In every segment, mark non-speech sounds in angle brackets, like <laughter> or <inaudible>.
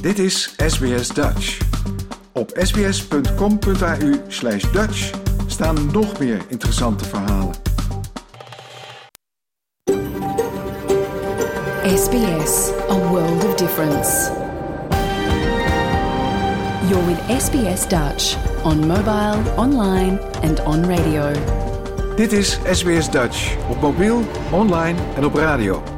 Dit is SBS Dutch. Op sbs.com.au slash Dutch staan nog meer interessante verhalen. SBS, a world of difference. You're with SBS Dutch on mobile, online and on radio. Dit is SBS Dutch op mobiel, online en op radio.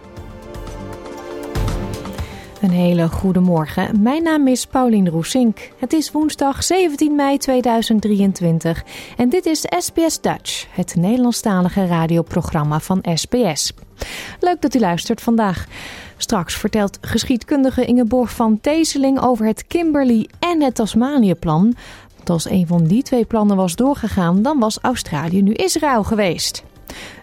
Een hele goede morgen. Mijn naam is Paulien Roesink. Het is woensdag 17 mei 2023 en dit is SBS Dutch, het Nederlandstalige radioprogramma van SBS. Leuk dat u luistert vandaag. Straks vertelt geschiedkundige Ingeborg van Teeseling over het Kimberley en het Tasmanië-plan. Want als een van die twee plannen was doorgegaan, dan was Australië nu Israël geweest.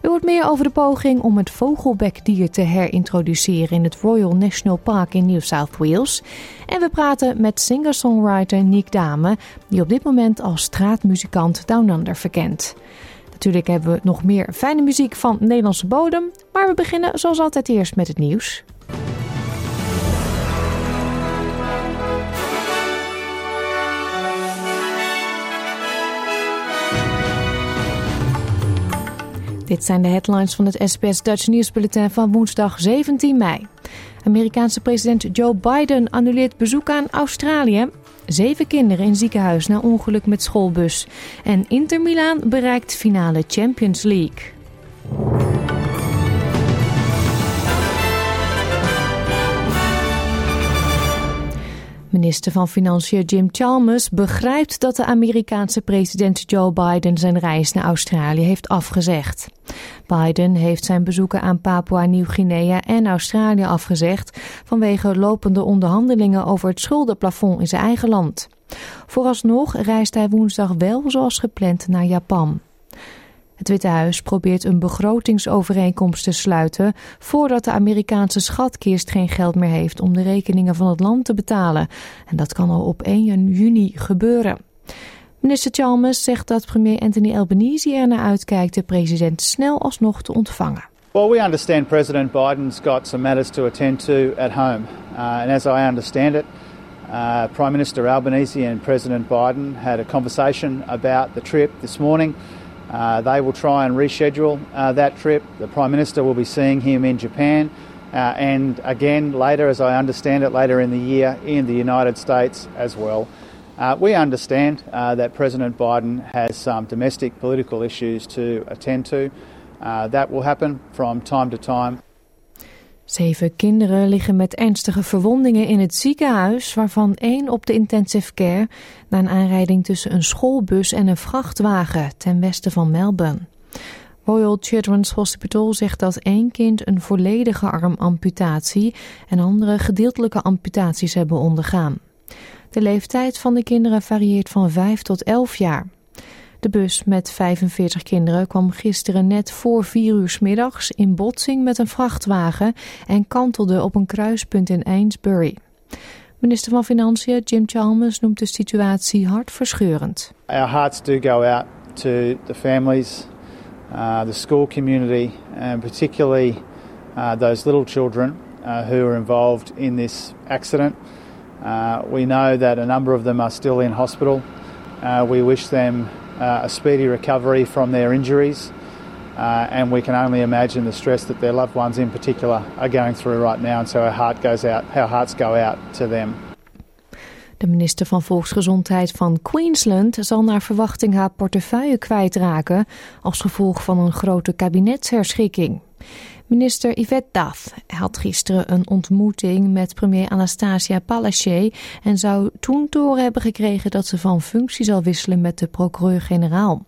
U hoort meer over de poging om het vogelbekdier te herintroduceren in het Royal National Park in New South Wales. En we praten met singer-songwriter Nick Dame, die op dit moment als straatmuzikant Down Under verkent. Natuurlijk hebben we nog meer fijne muziek van Nederlandse bodem, maar we beginnen zoals altijd eerst met het nieuws. Dit zijn de headlines van het SBS Dutch nieuwsbulletin van woensdag 17 mei. Amerikaanse president Joe Biden annuleert bezoek aan Australië. Zeven kinderen in ziekenhuis na ongeluk met schoolbus. En Inter Milaan bereikt finale Champions League. Minister van Financiën Jim Chalmers begrijpt dat de Amerikaanse president Joe Biden zijn reis naar Australië heeft afgezegd. Biden heeft zijn bezoeken aan Papua Nieuw-Guinea en Australië afgezegd vanwege lopende onderhandelingen over het schuldenplafond in zijn eigen land. Vooralsnog reist hij woensdag wel zoals gepland naar Japan. Het Witte Huis probeert een begrotingsovereenkomst te sluiten voordat de Amerikaanse schatkist geen geld meer heeft om de rekeningen van het land te betalen. En dat kan al op 1 juni gebeuren. Minister Chalmers zegt dat premier Anthony Albanese er naar uitkijkt de president snel alsnog te ontvangen. Well, we understand President Biden's got some matters to attend to at home. Uh, and as I understand it, uh, Prime Minister Albanese and President Biden had a conversation about the trip this morning. Uh, they will try and reschedule uh, that trip. The Prime Minister will be seeing him in Japan. Uh, and again, later, as I understand it, later in the year in the United States as well. Uh, we understand uh, that President Biden has some domestic political issues to attend to. Uh, that will happen from time to time. Zeven kinderen liggen met ernstige verwondingen in het ziekenhuis, waarvan één op de intensive care na een aanrijding tussen een schoolbus en een vrachtwagen ten westen van Melbourne. Royal Children's Hospital zegt dat één kind een volledige armamputatie en andere gedeeltelijke amputaties hebben ondergaan. De leeftijd van de kinderen varieert van 5 tot 11 jaar. De bus met 45 kinderen kwam gisteren net voor 4 uur middags in botsing met een vrachtwagen en kantelde op een kruispunt in Ainsbury. Minister van Financiën Jim Chalmers noemt de situatie hartverscheurend. Our hearts do go out to the families, uh, the school community, and particularly uh, those little children uh, who are involved in this accident. Uh, we know that a number of them are still in hospital. Uh, we wish them uh, a speedy recovery from their injuries. Uh, and we can only imagine the stress that their loved ones in particular are going through right now. And so our heart goes out, our hearts go out to them. De minister van Volksgezondheid van Queensland zal naar verwachting haar portefeuille kwijtraken als gevolg van een grote kabinetsherschikking. Minister Yvette Dath had gisteren een ontmoeting met premier Anastasia Palaszczuk en zou toen horen hebben gekregen dat ze van functie zal wisselen met de procureur-generaal.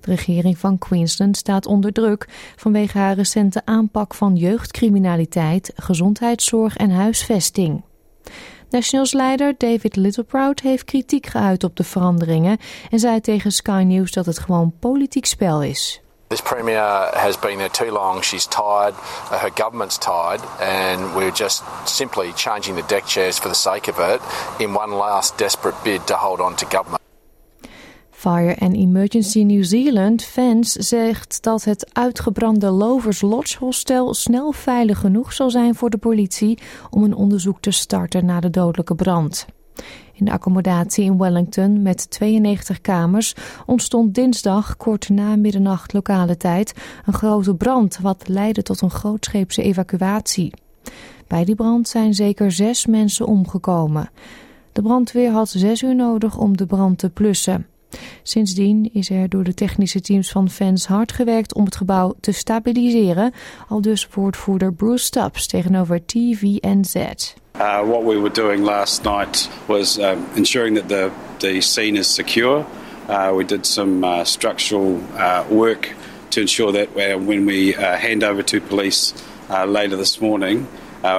De regering van Queensland staat onder druk vanwege haar recente aanpak van jeugdcriminaliteit, gezondheidszorg en huisvesting. Nationals-leider David Littleproud heeft kritiek geuit op de veranderingen en zei tegen Sky News dat het gewoon politiek spel is. This premier has been there too long. She's tired. Uh, her government's tired, and we're just simply changing the deck chairs for the sake of it in one last desperate bid to hold on to government. Fire and Emergency New Zealand Fans zegt dat het uitgebrande Lovers Lodge Hostel snel veilig genoeg zal zijn voor de politie om een onderzoek te starten naar de dodelijke brand. In de accommodatie in Wellington met 92 kamers ontstond dinsdag kort na middernacht lokale tijd een grote brand wat leidde tot een grootscheepse evacuatie. Bij die brand zijn zeker zes mensen omgekomen. De brandweer had zes uur nodig om de brand te blussen. Sindsdien is er door de technische teams van fans hard gewerkt om het gebouw te stabiliseren, al dus woordvoerder Bruce Stubbs tegenover TVNZ. Uh, what we were doing last night was uh, ensuring that the, the scene is secure. Uh, we did some uh, structural uh, work to ensure that when we uh, hand over to police later this morning,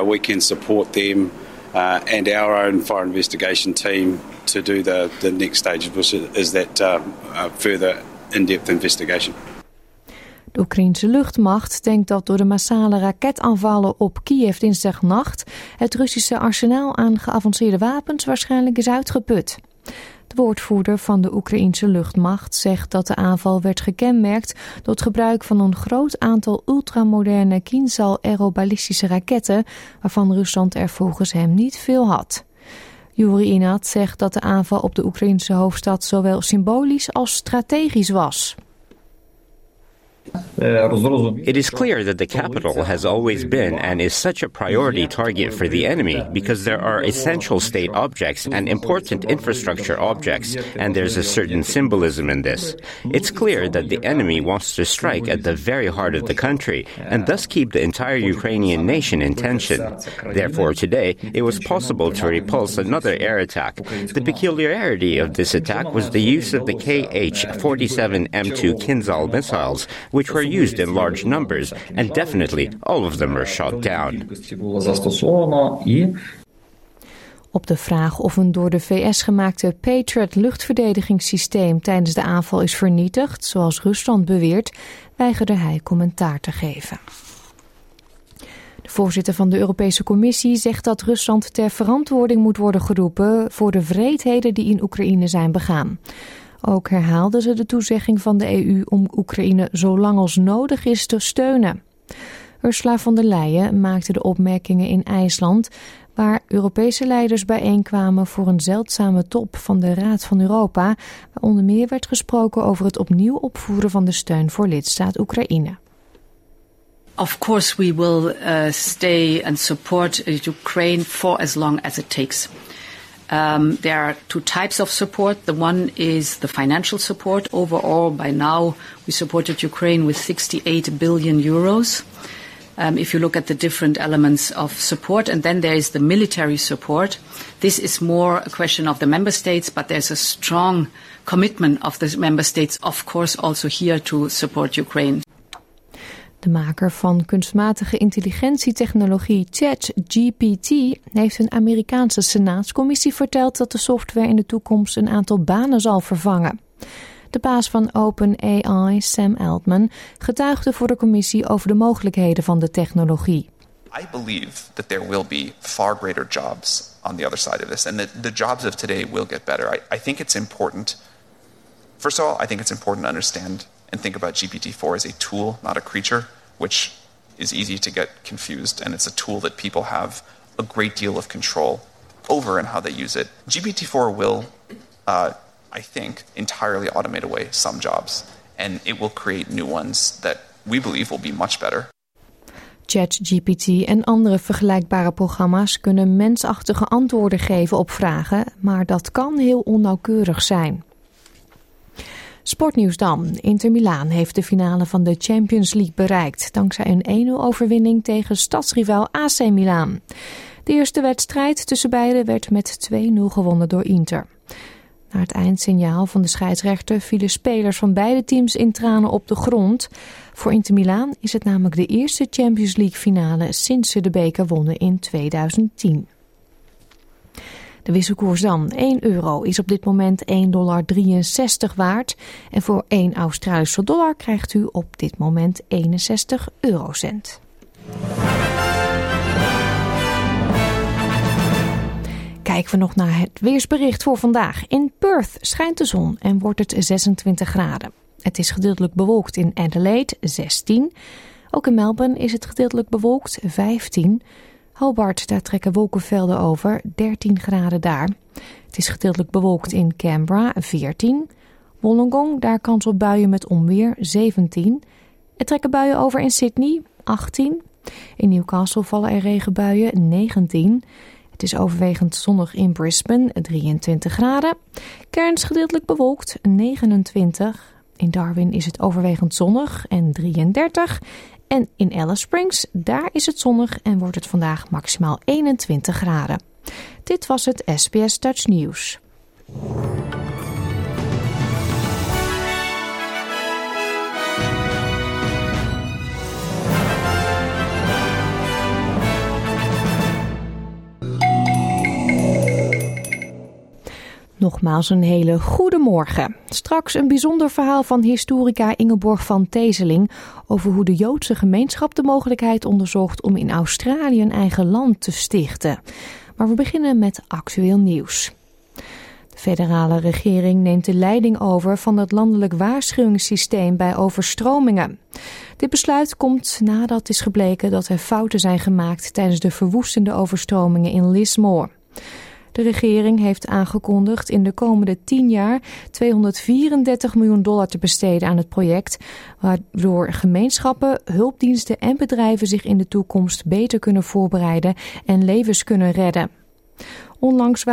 we can support them and our own fire investigation team to do the, the next stage, is that um, further in-depth investigation. De Oekraïnse luchtmacht denkt dat door de massale raketaanvallen op Kiev dinsdagnacht het Russische arsenaal aan geavanceerde wapens waarschijnlijk is uitgeput. De woordvoerder van de Oekraïnse luchtmacht zegt dat de aanval werd gekenmerkt door het gebruik van een groot aantal ultramoderne Kinzhal aerobalistische raketten, waarvan Rusland er volgens hem niet veel had. Yuri Inat zegt dat de aanval op de Oekraïnse hoofdstad zowel symbolisch als strategisch was. It is clear that the capital has always been and is such a priority target for the enemy because there are essential state objects and important infrastructure objects, and there's a certain symbolism in this. It's clear that the enemy wants to strike at the very heart of the country and thus keep the entire Ukrainian nation in tension. Therefore, today, it was possible to repulse another air attack. The peculiarity of this attack was the use of the KH 47 M2 Kinzhal missiles which were used in large numbers, and definitely all of them were shot down. Op de vraag of een door de VS gemaakte Patriot luchtverdedigingssysteem tijdens de aanval is vernietigd, zoals Rusland beweert, weigerde hij commentaar te geven. De voorzitter van de Europese Commissie zegt dat Rusland ter verantwoording moet worden geroepen voor de vreedheden die in Oekraïne zijn begaan. Ook herhaalden ze de toezegging van de EU om Oekraïne zo lang als nodig is te steunen. Ursula von der Leyen maakte de opmerkingen in IJsland, waar Europese leiders bijeenkwamen voor een zeldzame top van de Raad van Europa, waar onder meer werd gesproken over het opnieuw opvoeren van de steun voor lidstaat Oekraïne. Of course, we will uh, stay and support Ukraine for as long as it takes. Um, there are two types of support. The one is the financial support. Overall, by now, we supported Ukraine with 68 billion euros. Um, if you look at the different elements of support, and then there is the military support. This is more a question of the member states, but there's a strong commitment of the member states, of course, also here to support Ukraine. De maker van kunstmatige intelligentietechnologie ChatGPT heeft een Amerikaanse senaatscommissie verteld dat de software in de toekomst een aantal banen zal vervangen. De baas van OpenAI, Sam Altman, getuigde voor de commissie over de mogelijkheden van de technologie. I believe that there will be far greater jobs on the other side of this, and that the jobs of today will get better. I, I think it's important. First of all, I think it's important to understand and think about GPT-4 as a tool, not a creature, which is easy to get confused, and it's a tool that people have a great deal of control over and how they use it. GPT-4 will, uh, I think, entirely automate away some jobs, and it will create new ones that we believe will be much better. ChatGPT en andere vergelijkbare programma's kunnen mensachtige antwoorden geven op vragen, maar dat kan heel onnauwkeurig zijn. Sportnieuws dan. Inter Milaan heeft de finale van de Champions League bereikt. Dankzij een 1-0 overwinning tegen stadsrivaal AC Milaan. De eerste wedstrijd tussen beiden werd met 2-0 gewonnen door Inter. Na het eindsignaal van de scheidsrechter vielen spelers van beide teams in tranen op de grond. Voor Inter Milaan is het namelijk de eerste Champions League finale sinds ze de beker wonnen in 2010. De wisselkoers dan. 1 euro is op dit moment 1,63 dollar waard. En voor 1 Australische dollar krijgt u op dit moment 61 eurocent. Kijken we nog naar het weersbericht voor vandaag. In Perth schijnt de zon en wordt het 26 graden. Het is gedeeltelijk bewolkt in Adelaide, 16. Ook in Melbourne is het gedeeltelijk bewolkt, 15. Hobart, daar trekken wolkenvelden over, 13 graden daar. Het is gedeeltelijk bewolkt in Canberra, 14. Wollongong, daar kans op buien met onweer, 17. Er trekken buien over in Sydney, 18. In Newcastle vallen er regenbuien, 19. Het is overwegend zonnig in Brisbane, 23 graden. Cairns gedeeltelijk bewolkt, 29. In Darwin is het overwegend zonnig en 33. En in Alice Springs, daar is het zonnig en wordt het vandaag maximaal 21 graden. Dit was het SBS Dutch News. Nogmaals een hele goede morgen. Straks een bijzonder verhaal van historica Ingeborg van Tezeling over hoe de Joodse gemeenschap de mogelijkheid onderzocht om in Australië een eigen land te stichten. Maar we beginnen met actueel nieuws. De federale regering neemt de leiding over van het landelijk waarschuwingssysteem bij overstromingen. Dit besluit komt nadat is gebleken dat er fouten zijn gemaakt tijdens de verwoestende overstromingen in Lismore. De regering heeft aangekondigd in de komende 10 jaar 234 miljoen dollar te besteden aan het project, waardoor gemeenschappen, hulpdiensten en bedrijven zich in de toekomst beter kunnen voorbereiden en levens kunnen redden. Onlangs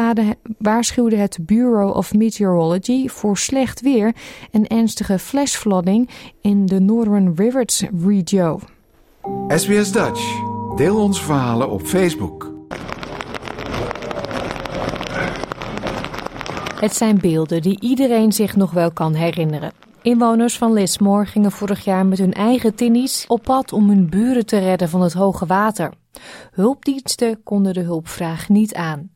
waarschuwde het Bureau of Meteorology voor slecht weer en ernstige flashflooding in de Northern Rivers Region. SBS Dutch. Deel onze verhalen op Facebook. Het zijn beelden die iedereen zich nog wel kan herinneren. Inwoners van Lismore gingen vorig jaar met hun eigen tinnies op pad om hun buren te redden van het hoge water. Hulpdiensten konden de hulpvraag niet aan.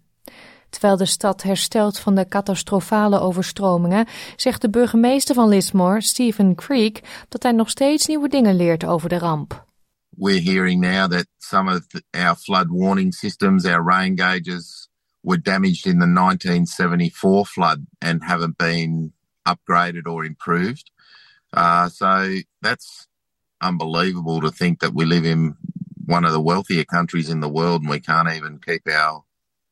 Terwijl de stad herstelt van de catastrofale overstromingen, zegt de burgemeester van Lismore, Stephen Creek, dat hij nog steeds nieuwe dingen leert over de ramp. We're hearing now that some of our flood warning systems, our rain gauges, were damaged in the 1974 flood and haven't been upgraded or improved. Uh, so that's unbelievable to think that we live in one of the wealthier countries in the world and we can't even keep our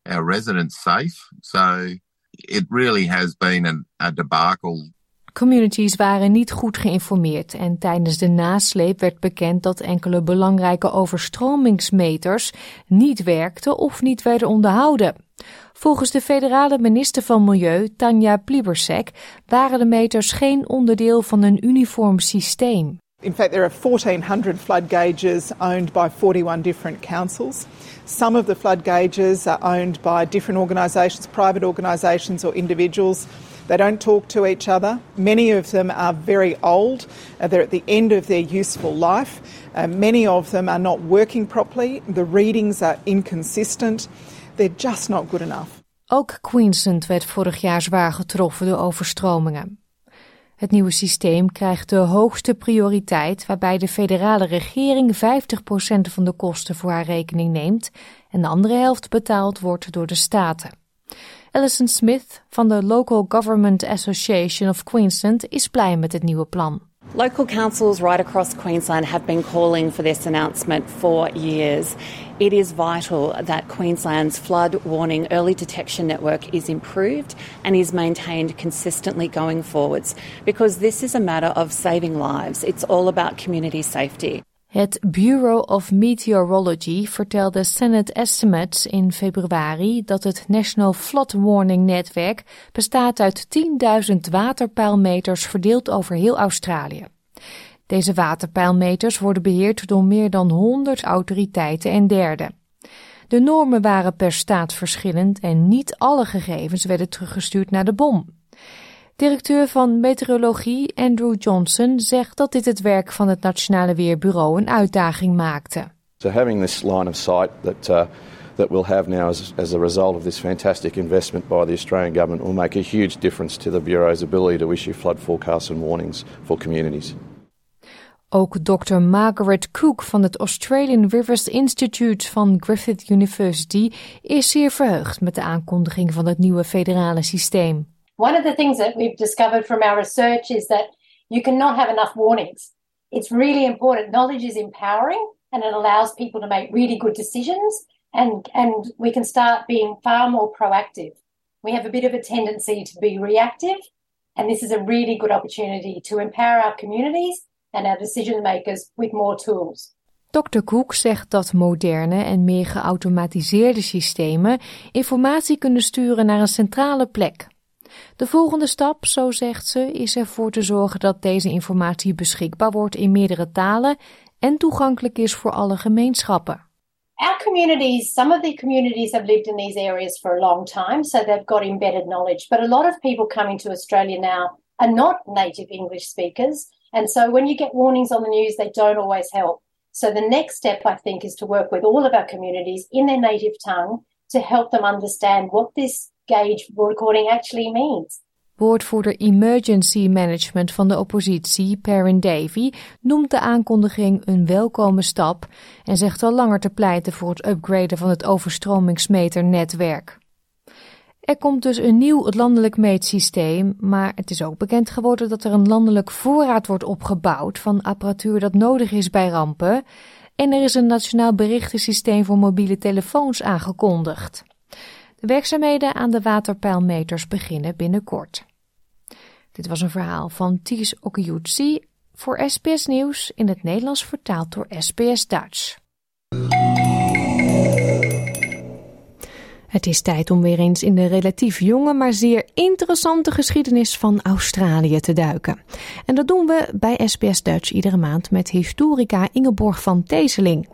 our residents safe. So it really has been an, a debacle Communities waren niet goed geïnformeerd en tijdens de nasleep werd bekend dat enkele belangrijke overstromingsmeters niet werkten of niet werden onderhouden. Volgens de federale minister van Milieu, Tanja Plibersek, waren de meters geen onderdeel van een uniform systeem. In fact, there are 1,400 flood gauges owned by 41 different councils. Some of the flood gauges are owned by different organisations, private organisations, or individuals. They don't talk to each other. Many of them are very old. Uh, they're at the end of their useful life. Uh, many of them are not working properly. The readings are inconsistent. They're just not good enough. Ook Queensland werd vorig jaar zwaar getroffen door overstromingen. Het nieuwe systeem krijgt de hoogste prioriteit, waarbij de federale regering 50% van de kosten voor haar rekening neemt en de andere helft betaald wordt door de staten. Alison Smith van de Local Government Association of Queensland is blij met het nieuwe plan. Local councils right across Queensland have been calling for this announcement for years. It is vital that Queensland's flood warning early detection network is improved and is maintained consistently going forwards because this is a matter of saving lives. It's all about community safety. Het Bureau of Meteorology vertelde Senate Estimates in februari dat het National Flood Warning Netwerk bestaat uit 10.000 waterpeilmeters verdeeld over heel Australië. Deze waterpeilmeters worden beheerd door meer dan 100 autoriteiten en derden. De normen waren per staat verschillend en niet alle gegevens werden teruggestuurd naar de bom. Directeur van meteorologie Andrew Johnson zegt dat dit het werk van het Nationale Weerbureau een uitdaging maakte. So having this line of sight that uh, that we'll have now as, as a result of this fantastic investment by the Australian government will make a huge difference to the Bureau's ability to issue flood forecasts and warnings for communities. Ook Dr. Margaret Cook van het Australian Rivers Institute van Griffith University is zeer verheugd met de aankondiging van het nieuwe federale systeem. One of the things that we've discovered from our research is that you cannot have enough warnings. It's really important. Knowledge is empowering and it allows people to make really good decisions and and we can start being far more proactive. We have a bit of a tendency to be reactive and this is a really good opportunity to empower our communities and our decision makers with more tools. Dr. Cook zegt dat moderne en meer geautomatiseerde systemen informatie kunnen sturen naar een centrale plek. De volgende stap, zo zegt ze, is ervoor te zorgen dat deze informatie beschikbaar wordt in meerdere talen en toegankelijk is voor alle gemeenschappen. Our communities, some of the communities have lived in these areas for a long time, so they've got embedded knowledge. But a lot of people coming to Australia now are not native English speakers And so when you get warnings on the news, they don't always help. So the next step, I think, is to work with all of our communities in their native tongue to help them understand what this gauge recording actually means. Woordvoerder Emergency Management van de oppositie, Perrin Davy, noemt de aankondiging een welkome stap en zegt al langer te pleiten voor het upgraden van het overstromingsmeternetwerk. Er komt dus een nieuw landelijk meetsysteem, maar het is ook bekend geworden dat er een landelijk voorraad wordt opgebouwd van apparatuur dat nodig is bij rampen. En er is een nationaal berichtensysteem voor mobiele telefoons aangekondigd. De werkzaamheden aan de waterpeilmeters beginnen binnenkort. Dit was een verhaal van Ties Okiyutsi voor SBS Nieuws in het Nederlands vertaald door SBS Dutch. Het is tijd om weer eens in de relatief jonge, maar zeer interessante geschiedenis van Australië te duiken. En dat doen we bij SBS Dutch iedere maand met historica Ingeborg van Teeseling.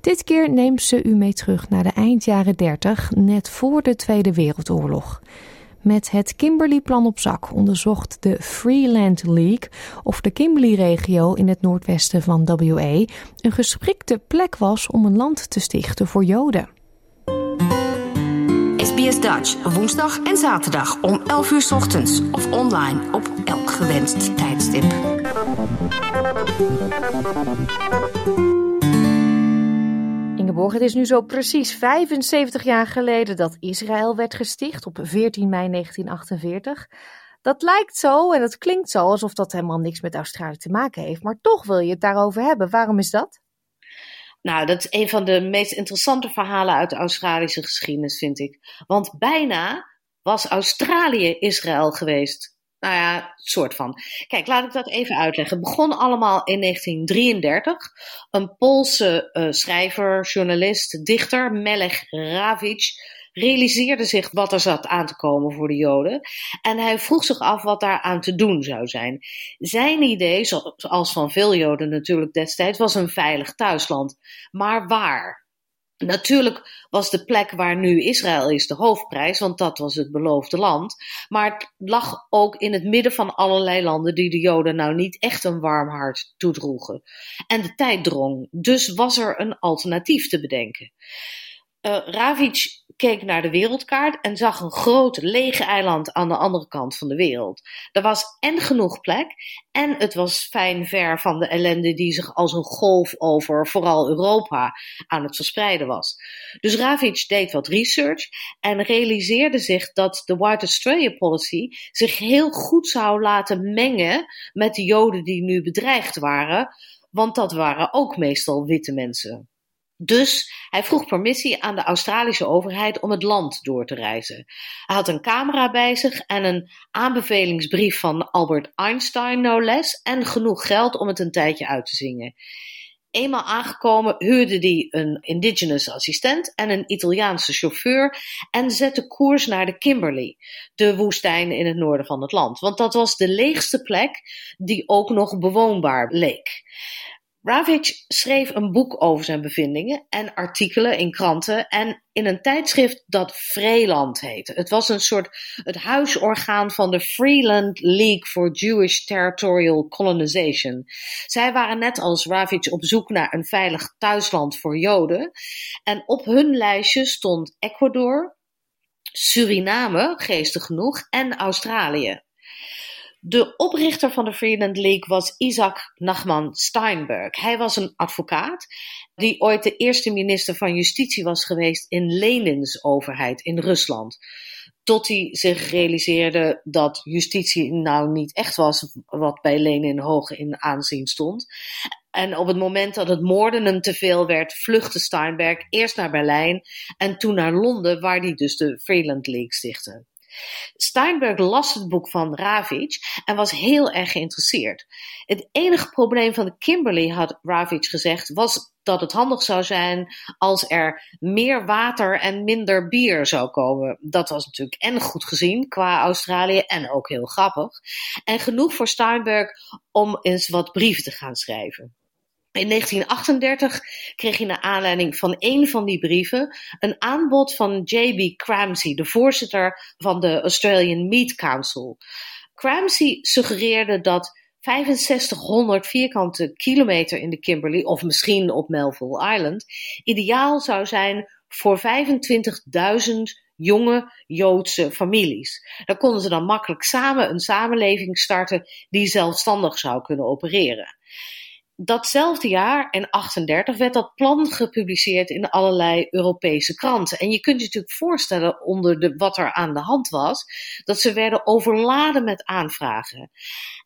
Dit keer neemt ze u mee terug naar de eind jaren 30, net voor de Tweede Wereldoorlog. Met het Kimberley-plan op zak onderzocht de Freeland League of de Kimberley-regio in het noordwesten van WA een geschikte plek was om een land te stichten voor Joden. SBS Dutch, woensdag en zaterdag om 11 uur ochtends of online op elk gewenst tijdstip. Ingeborg, het is nu zo precies 75 jaar geleden dat Israël werd gesticht op 14 mei 1948. Dat lijkt zo en dat klinkt zo alsof dat helemaal niks met Australië te maken heeft, maar toch wil je het daarover hebben. Waarom is dat? Nou, dat is een van de meest interessante verhalen uit de Australische geschiedenis, vind ik. Want bijna was Australië Israël geweest. Nou ja, soort van. Kijk, laat ik dat even uitleggen. Het begon allemaal in 1933. Een Poolse uh, schrijver, journalist, dichter, Melech Ravic realiseerde zich wat er zat aan te komen voor de Joden. En hij vroeg zich af wat daar aan te doen zou zijn. Zijn idee, zoals van veel Joden natuurlijk destijds, was een veilig thuisland. Maar waar? Natuurlijk was de plek waar nu Israël is de hoofdprijs, want dat was het beloofde land. Maar het lag ook in het midden van allerlei landen die de Joden nou niet echt een warm hart toedroegen. En de tijd drong, dus was er een alternatief te bedenken. Uh, keek naar de wereldkaart en zag een groot lege eiland aan de andere kant van de wereld. Er was en genoeg plek en het was fijn ver van de ellende die zich als een golf over vooral Europa aan het verspreiden was. Dus Ravic deed wat research en realiseerde zich dat de White Australia Policy zich heel goed zou laten mengen met de Joden die nu bedreigd waren, want dat waren ook meestal witte mensen. Dus hij vroeg permissie aan de Australische overheid om het land door te reizen. Hij had een camera bij zich en een aanbevelingsbrief van Albert Einstein, no less, en genoeg geld om het een tijdje uit te zingen. Eenmaal aangekomen huurde hij een indigenous assistent en een Italiaanse chauffeur en zette koers naar de Kimberley, de woestijn in het noorden van het land. Want dat was de leegste plek die ook nog bewoonbaar leek. Ravitch schreef een boek over zijn bevindingen en artikelen in kranten en in een tijdschrift dat Vreeland heette. Het was een soort het huisorgaan van de Freeland League for Jewish Territorial Colonization. Zij waren net als Ravitch op zoek naar een veilig thuisland voor Joden en op hun lijstje stond Ecuador, Suriname, geestig genoeg, en Australië. De oprichter van de Freeland League was Isaac Nachman Steinberg. Hij was een advocaat die ooit de eerste minister van Justitie was geweest in Lenins overheid in Rusland. Tot hij zich realiseerde dat justitie nou niet echt was wat bij Lenin hoog in aanzien stond. En op het moment dat het moorden hem te veel werd, vluchtte Steinberg eerst naar Berlijn en toen naar Londen, waar hij dus de Freeland League stichtte. Steinberg las het boek van Ravitch en was heel erg geïnteresseerd. Het enige probleem van de Kimberley, had Ravitch gezegd, was dat het handig zou zijn als er meer water en minder bier zou komen. Dat was natuurlijk en goed gezien qua Australië en ook heel grappig. En genoeg voor Steinberg om eens wat brieven te gaan schrijven. In 1938 kreeg hij naar aanleiding van een van die brieven een aanbod van J.B. Cramsey, de voorzitter van de Australian Meat Council. Cramsey suggereerde dat 6500 vierkante kilometer in de Kimberley, of misschien op Melville Island, ideaal zou zijn voor 25.000 jonge Joodse families. Daar konden ze dan makkelijk samen een samenleving starten die zelfstandig zou kunnen opereren datzelfde jaar, in 38, werd dat plan gepubliceerd in allerlei Europese kranten. En je kunt je natuurlijk voorstellen onder de, wat er aan de hand was, dat ze werden overladen met aanvragen.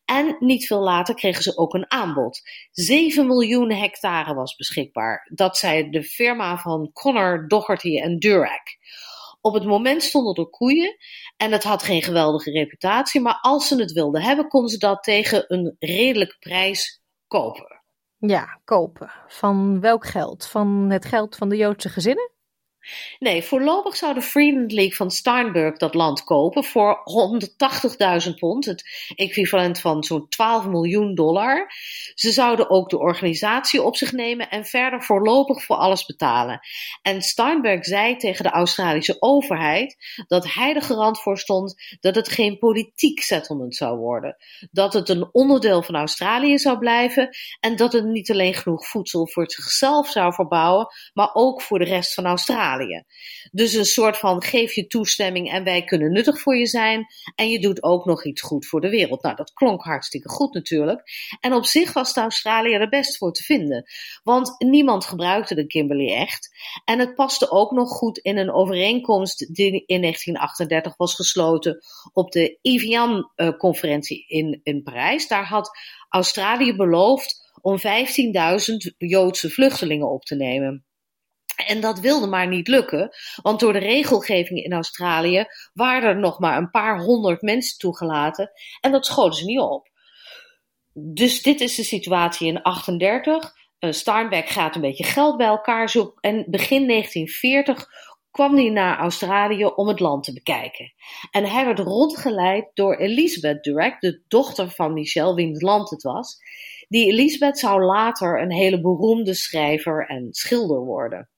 En niet veel later kregen ze ook een aanbod. 7 miljoen hectare was beschikbaar. Dat zei de firma van Connor, Doherty en Durack. Op het moment stonden er koeien en het had geen geweldige reputatie, maar als ze het wilden hebben, konden ze dat tegen een redelijke prijs kopen. Ja, kopen. Van welk geld? Van het geld van de Joodse gezinnen? Nee, voorlopig zou de Freeland League van Steinberg dat land kopen voor 180.000 pond, het equivalent van zo'n 12 miljoen dollar. Ze zouden ook de organisatie op zich nemen en verder voorlopig voor alles betalen. En Steinberg zei tegen de Australische overheid dat hij er garant voor stond dat het geen politiek settlement zou worden. Dat het een onderdeel van Australië zou blijven en dat het niet alleen genoeg voedsel voor zichzelf zou verbouwen, maar ook voor de rest van Australië. Dus een soort van geef je toestemming en wij kunnen nuttig voor je zijn. En je doet ook nog iets goed voor de wereld. Nou, dat klonk hartstikke goed natuurlijk. En op zich was de Australië er best voor te vinden. Want niemand gebruikte de Kimberley echt. En het paste ook nog goed in een overeenkomst die in 1938 was gesloten op de Evian-conferentie in, in Parijs. Daar had Australië beloofd om 15.000 Joodse vluchtelingen op te nemen. En dat wilde maar niet lukken, want door de regelgeving in Australië waren er nog maar een paar honderd mensen toegelaten en dat schoten ze niet op. Dus dit is de situatie in 38. Uh, Steinbeck gaat een beetje geld bij elkaar zoeken en begin 1940 kwam hij naar Australië om het land te bekijken. En hij werd rondgeleid door Elizabeth Durack, de dochter van Michel, wiens land het was. Die Elizabeth zou later een hele beroemde schrijver en schilder worden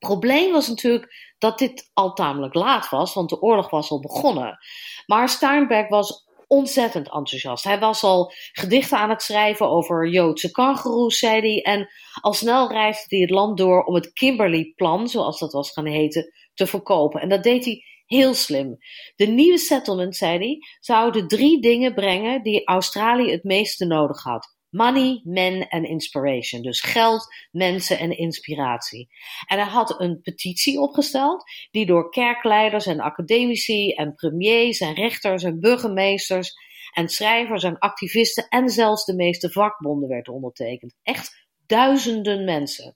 probleem was natuurlijk dat dit al tamelijk laat was, want de oorlog was al begonnen. Maar Steinberg was ontzettend enthousiast. Hij was al gedichten aan het schrijven over Joodse kangoeroes, zei hij. En al snel reisde hij het land door om het Kimberley-plan, zoals dat was gaan heten, te verkopen. En dat deed hij heel slim. De nieuwe settlement, zei hij, zou de drie dingen brengen die Australië het meeste nodig had. Money, men en inspiration. Dus geld, mensen en inspiratie. En hij had een petitie opgesteld die door kerkleiders en academici en premiers en rechters en burgemeesters en schrijvers en activisten en zelfs de meeste vakbonden werd ondertekend. Echt duizenden mensen.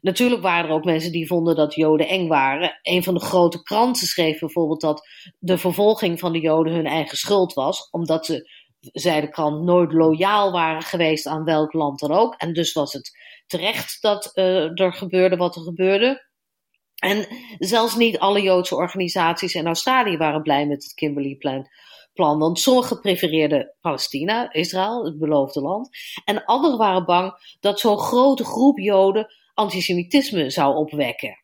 Natuurlijk waren er ook mensen die vonden dat Joden eng waren. Een van de grote kranten schreef bijvoorbeeld dat de vervolging van de Joden hun eigen schuld was, omdat ze zei krant, nooit loyaal waren geweest aan welk land dan ook. En dus was het terecht dat uh, er gebeurde wat er gebeurde. En zelfs niet alle Joodse organisaties in Australië waren blij met het Kimberley-plan. plan. Want sommigen prefereerden Palestina, Israël, het beloofde land. En anderen waren bang dat zo'n grote groep Joden antisemitisme zou opwekken.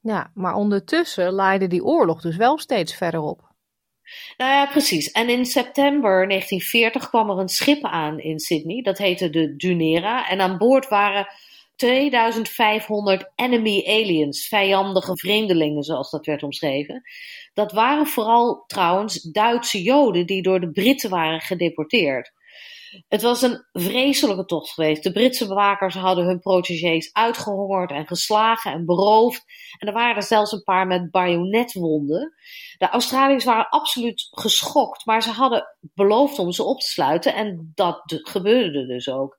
Ja, maar ondertussen leidde die oorlog dus wel steeds verder op. Nou ja, precies. En in september 1940 kwam er een schip aan in Sydney. Dat heette de Dunera. En aan boord waren 2500 enemy aliens, vijandige vreemdelingen zoals dat werd omschreven. Dat waren vooral trouwens Duitse Joden die door de Britten waren gedeporteerd. Het was een vreselijke tocht geweest. De Britse bewakers hadden hun protégés uitgehongerd en geslagen en beroofd. En er waren zelfs een paar met bajonetwonden. De Australiërs waren absoluut geschokt, maar ze hadden beloofd om ze op te sluiten. En dat gebeurde dus ook.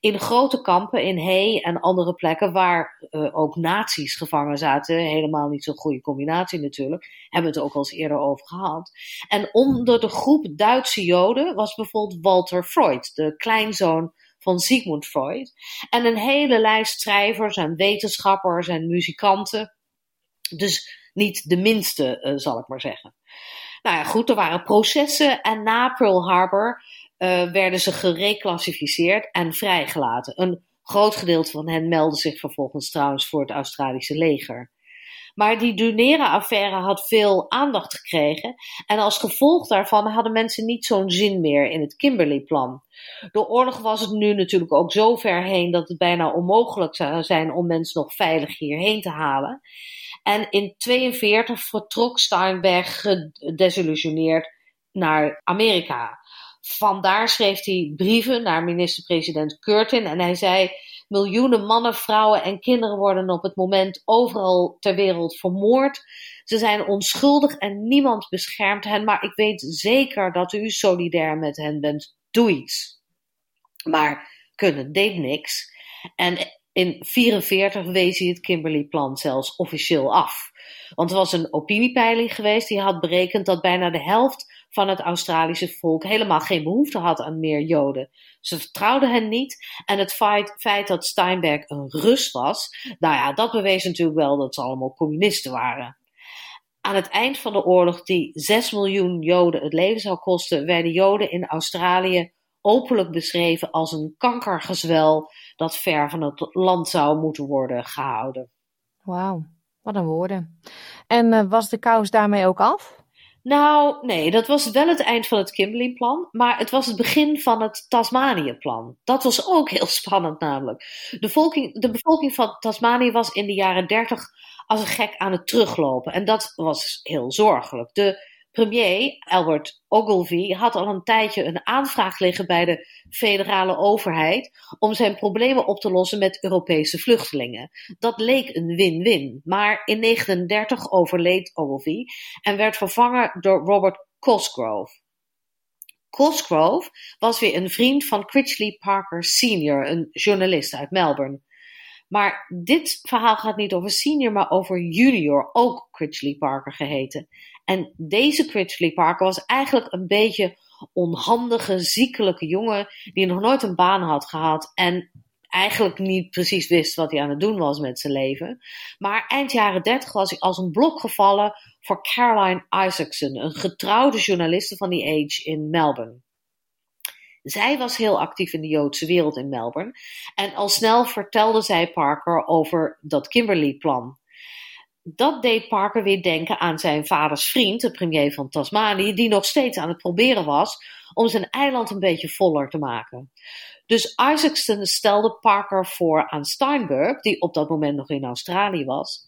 In grote kampen in Hay en andere plekken waar uh, ook nazi's gevangen zaten, helemaal niet zo'n goede combinatie natuurlijk, hebben we het ook al eens eerder over gehad. En onder de groep Duitse Joden was bijvoorbeeld Walter Freud, de kleinzoon van Sigmund Freud. En een hele lijst schrijvers en wetenschappers en muzikanten. Dus niet de minste, uh, zal ik maar zeggen. Nou ja, goed, er waren processen en na Pearl Harbor uh, werden ze gereclassificeerd en vrijgelaten. Een groot gedeelte van hen meldde zich vervolgens trouwens voor het Australische leger. Maar die Dunera-affaire had veel aandacht gekregen. En als gevolg daarvan hadden mensen niet zo'n zin meer in het Kimberley-plan. De oorlog was het nu natuurlijk ook zo ver heen dat het bijna onmogelijk zou zijn om mensen nog veilig hierheen te halen. En in 1942 vertrok Steinberg gedesillusioneerd naar Amerika. Vandaar schreef hij brieven naar minister-president Curtin en hij zei: miljoenen mannen, vrouwen en kinderen worden op het moment overal ter wereld vermoord. Ze zijn onschuldig en niemand beschermt hen, maar ik weet zeker dat u solidair met hen bent. Doe iets. Maar kunnen deed niks. En in 1944 wees hij het Kimberley-plan zelfs officieel af. Want er was een opiniepeiling geweest die had berekend dat bijna de helft van het Australische volk helemaal geen behoefte had aan meer Joden. Ze vertrouwden hen niet. En het feit, dat Steinberg een Rus was, nou ja, dat bewees natuurlijk wel dat ze allemaal communisten waren. Aan het eind van de oorlog, die 6 miljoen Joden het leven zou kosten, werden Joden in Australië openlijk beschreven als een kankergezwel dat ver van het land zou moeten worden gehouden. Wauw, wat een woorden. En uh, was de kous daarmee ook af? Nou, nee, dat was wel het eind van het Kimberley-plan, maar het was het begin van het Tasmanië-plan. Dat was ook heel <laughs> spannend namelijk. De, volking, de bevolking van Tasmanië was in de jaren dertig als een gek aan het teruglopen en dat was heel zorgelijk. De Premier Albert Ogilvy had al een tijdje een aanvraag liggen bij de federale overheid om zijn problemen op te lossen met Europese vluchtelingen. Dat leek een win-win, maar in 1939 overleed Ogilvy en werd vervangen door Robert Cosgrove. Cosgrove was weer een vriend van Critchley Parker Sr., een journalist uit Melbourne. Maar dit verhaal gaat niet over senior, maar over junior, ook Critchley Parker geheten. En deze Critchley Parker was eigenlijk een beetje onhandige, ziekelijke jongen die nog nooit een baan had gehad en eigenlijk niet precies wist wat hij aan het doen was met zijn leven. Maar eind jaren 30 was hij als een blok gevallen voor Caroline Isaacson, een getrouwde journaliste van die age in Melbourne. Zij was heel actief in de Joodse wereld in Melbourne en al snel vertelde zij Parker over dat Kimberley-plan. Dat deed Parker weer denken aan zijn vaders vriend, de premier van Tasmanië, die nog steeds aan het proberen was om zijn eiland een beetje voller te maken. Dus Isaacson stelde Parker voor aan Steinberg, die op dat moment nog in Australië was.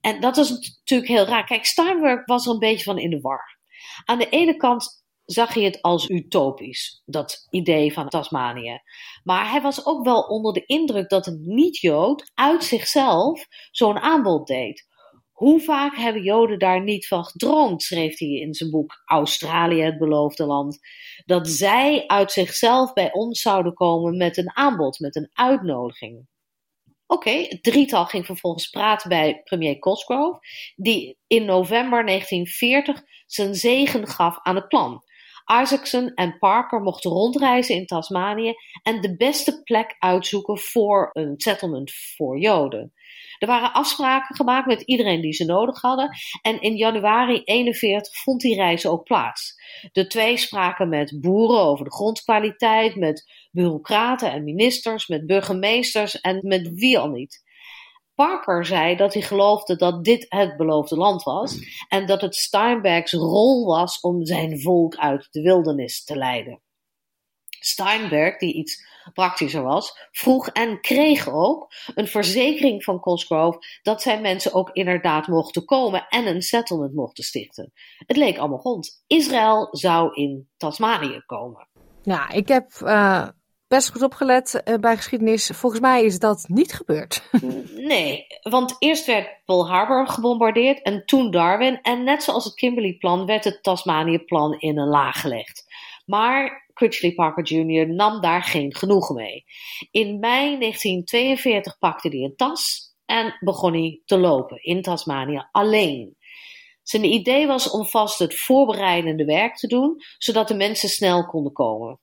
En dat was natuurlijk heel raar. Kijk, Steinberg was er een beetje van in de war. Aan de ene kant zag hij het als utopisch, dat idee van Tasmanië. Maar hij was ook wel onder de indruk dat een niet-Jood uit zichzelf zo'n aanbod deed. Hoe vaak hebben Joden daar niet van gedroomd, schreef hij in zijn boek Australië, het beloofde land, dat zij uit zichzelf bij ons zouden komen met een aanbod, met een uitnodiging. Oké, het drietal ging vervolgens praten bij premier Cosgrove, die in november 1940 zijn zegen gaf aan het plan. Isaacson en Parker mochten rondreizen in Tasmanië en de beste plek uitzoeken voor een settlement voor Joden. Er waren afspraken gemaakt met iedereen die ze nodig hadden en in januari 41 vond die reis ook plaats. De twee spraken met boeren over de grondkwaliteit, met bureaucraten en ministers, met burgemeesters en met wie al niet. Parker zei dat hij geloofde dat dit het beloofde land was en dat het Steinbergs rol was om zijn volk uit de wildernis te leiden. Steinberg, die iets praktischer was, vroeg en kreeg ook een verzekering van Cosgrove dat zijn mensen ook inderdaad mochten komen en een settlement mochten stichten. Het leek allemaal rond. Israël zou in Tasmanië komen. Ja, ik heb uh, best goed opgelet uh, bij geschiedenis. Volgens mij is dat niet gebeurd. <laughs> nee, want eerst werd Pearl Harbor gebombardeerd en toen Darwin. En net zoals het Kimberley-plan werd het Tasmanië-plan in een laag gelegd. Maar Critchley Parker Jr. nam daar geen genoegen mee. In mei 1942 pakte hij een tas en begon hij te lopen in Tasmanië alleen. Zijn idee was om vast het voorbereidende werk te doen, zodat de mensen snel konden komen.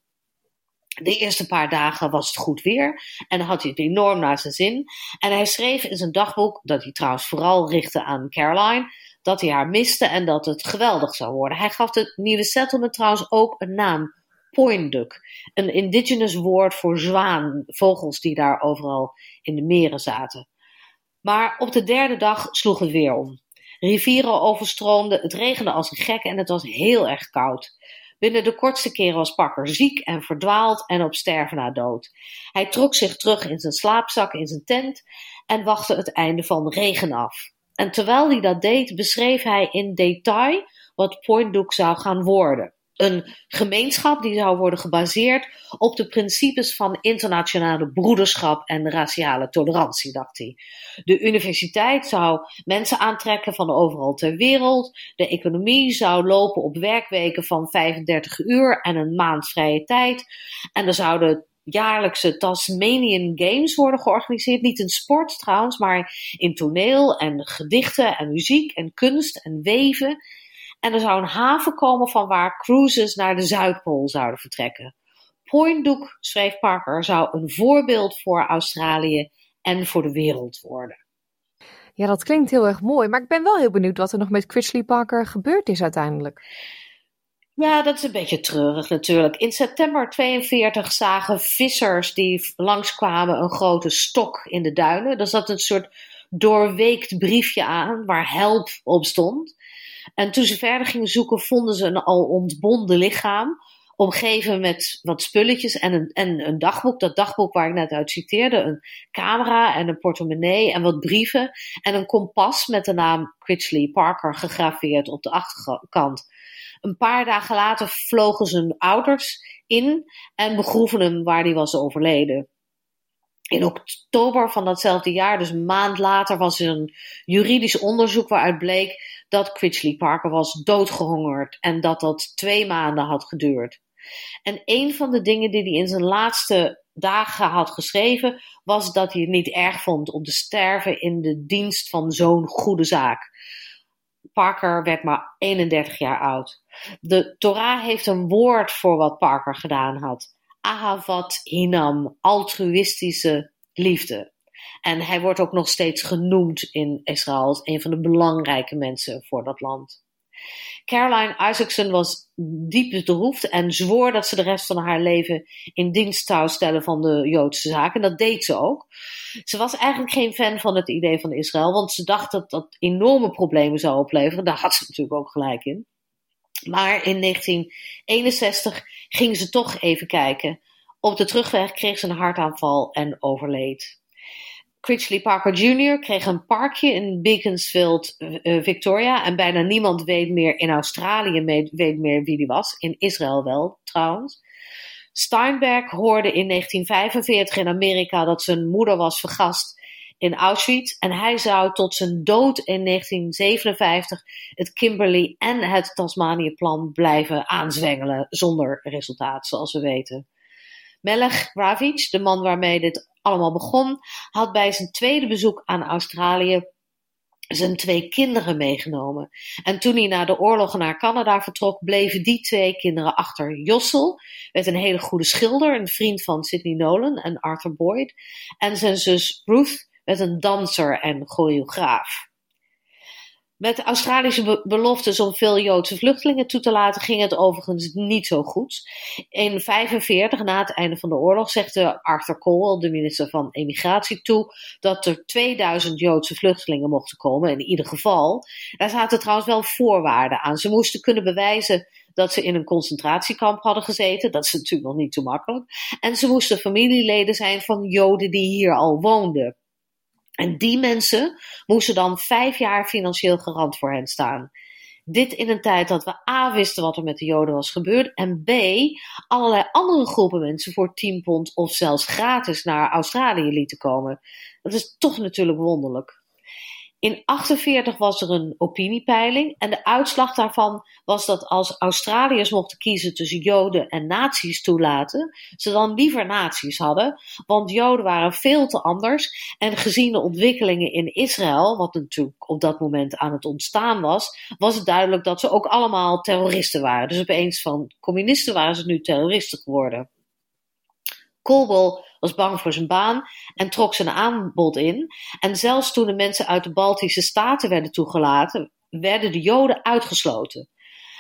De eerste paar dagen was het goed weer en had hij het enorm naar zijn zin. En hij schreef in zijn dagboek, dat hij trouwens vooral richtte aan Caroline, dat hij haar miste en dat het geweldig zou worden. Hij gaf het nieuwe settlement trouwens ook een naam, Poinduk, een indigenous woord voor zwaan, vogels die daar overal in de meren zaten. Maar op de derde dag sloeg het weer om. Rivieren overstroomden, het regende als een gek en het was heel erg koud. Binnen de kortste keren was Parker ziek en verdwaald en op sterven na dood. Hij trok zich terug in zijn slaapzak in zijn tent en wachtte het einde van regen af. En terwijl hij dat deed, beschreef hij in detail wat Point Duke zou gaan worden. Een gemeenschap die zou worden gebaseerd op de principes van internationale broederschap en raciale tolerantie, dacht hij. De universiteit zou mensen aantrekken van overal ter wereld. De economie zou lopen op werkweken van 35 uur en een maand vrije tijd. En er zouden jaarlijkse Tasmanian Games worden georganiseerd. Niet in sport trouwens, maar in toneel en gedichten en muziek en kunst en weven. En er zou een haven komen van waar cruises naar de Zuidpool zouden vertrekken. Point Duke, schreef Parker, zou een voorbeeld voor Australië en voor de wereld worden. Ja, dat klinkt heel erg mooi, maar ik ben wel heel benieuwd wat er nog met Critchley Parker gebeurd is uiteindelijk. Ja, dat is een beetje treurig natuurlijk. In september 42 zagen vissers die langskwamen een grote stok in de duinen. Er zat een soort doorweekt briefje aan waar help op stond. En toen ze verder gingen zoeken, vonden ze een al ontbonden lichaam. Omgeven met wat spulletjes en een, en een dagboek. Dat dagboek waar ik net uit citeerde. Een camera en een portemonnee en wat brieven. En een kompas met de naam Critchley Parker gegraveerd op de achterkant. Een paar dagen later vlogen zijn ouders in en begroeven hem waar hij was overleden. In oktober van datzelfde jaar, dus een maand later, was er een juridisch onderzoek waaruit bleek dat Critchley Parker was doodgehongerd en dat dat twee maanden had geduurd. En een van de dingen die hij in zijn laatste dagen had geschreven, was dat hij het niet erg vond om te sterven in de dienst van zo'n goede zaak. Parker werd maar 31 jaar oud. De Torah heeft een woord voor wat Parker gedaan had. Ahavat hinam, altruïstische liefde. En hij wordt ook nog steeds genoemd in Israël als een van de belangrijke mensen voor dat land. Caroline Isaacson was diep bedroefd en zwoer dat ze de rest van haar leven in dienst zou stellen van de Joodse zaak. En dat deed ze ook. Ze was eigenlijk geen fan van het idee van Israël, want ze dacht dat dat enorme problemen zou opleveren. Daar had ze natuurlijk ook gelijk in. Maar in 1961 ging ze toch even kijken. Op de terugweg kreeg ze een hartaanval en overleed. Critchley Parker Jr. kreeg een parkje in Beaconsfield, uh, Victoria. En bijna niemand weet meer in Australië weet meer wie die was. In Israël wel, trouwens. Steinberg hoorde in 1945 in Amerika dat zijn moeder was vergast in Auschwitz. En hij zou tot zijn dood in 1957 het Kimberley en het Tasmanië-plan blijven aanzwengelen. Zonder resultaat, zoals we weten. Melech Ravic, de man waarmee dit allemaal begon, had bij zijn tweede bezoek aan Australië zijn twee kinderen meegenomen. En toen hij na de oorlog naar Canada vertrok, bleven die twee kinderen achter. Jossel werd een hele goede schilder, een vriend van Sidney Nolan en Arthur Boyd. En zijn zus Ruth werd een danser en choreograaf. Met Australische beloftes om veel Joodse vluchtelingen toe te laten, ging het overigens niet zo goed. In 1945, na het einde van de oorlog, zegt Arthur Cole, de minister van Emigratie, toe dat er 2000 Joodse vluchtelingen mochten komen. In ieder geval. Daar zaten trouwens wel voorwaarden aan. Ze moesten kunnen bewijzen dat ze in een concentratiekamp hadden gezeten. Dat is natuurlijk nog niet te makkelijk. En ze moesten familieleden zijn van Joden die hier al woonden. En die mensen moesten dan vijf jaar financieel garant voor hen staan. Dit in een tijd dat we A wisten wat er met de Joden was gebeurd en B allerlei andere groepen mensen voor 10 pond of zelfs gratis naar Australië lieten komen. Dat is toch natuurlijk wonderlijk. In 1948 was er een opiniepeiling en de uitslag daarvan was dat als Australiërs mochten kiezen tussen Joden en nazi's toelaten, ze dan liever nazi's hadden, want Joden waren veel te anders en gezien de ontwikkelingen in Israël, wat natuurlijk op dat moment aan het ontstaan was, was het duidelijk dat ze ook allemaal terroristen waren. Dus opeens van communisten waren ze nu terroristen geworden. Kolbel was bang voor zijn baan en trok zijn aanbod in. En zelfs toen de mensen uit de Baltische Staten werden toegelaten, werden de Joden uitgesloten.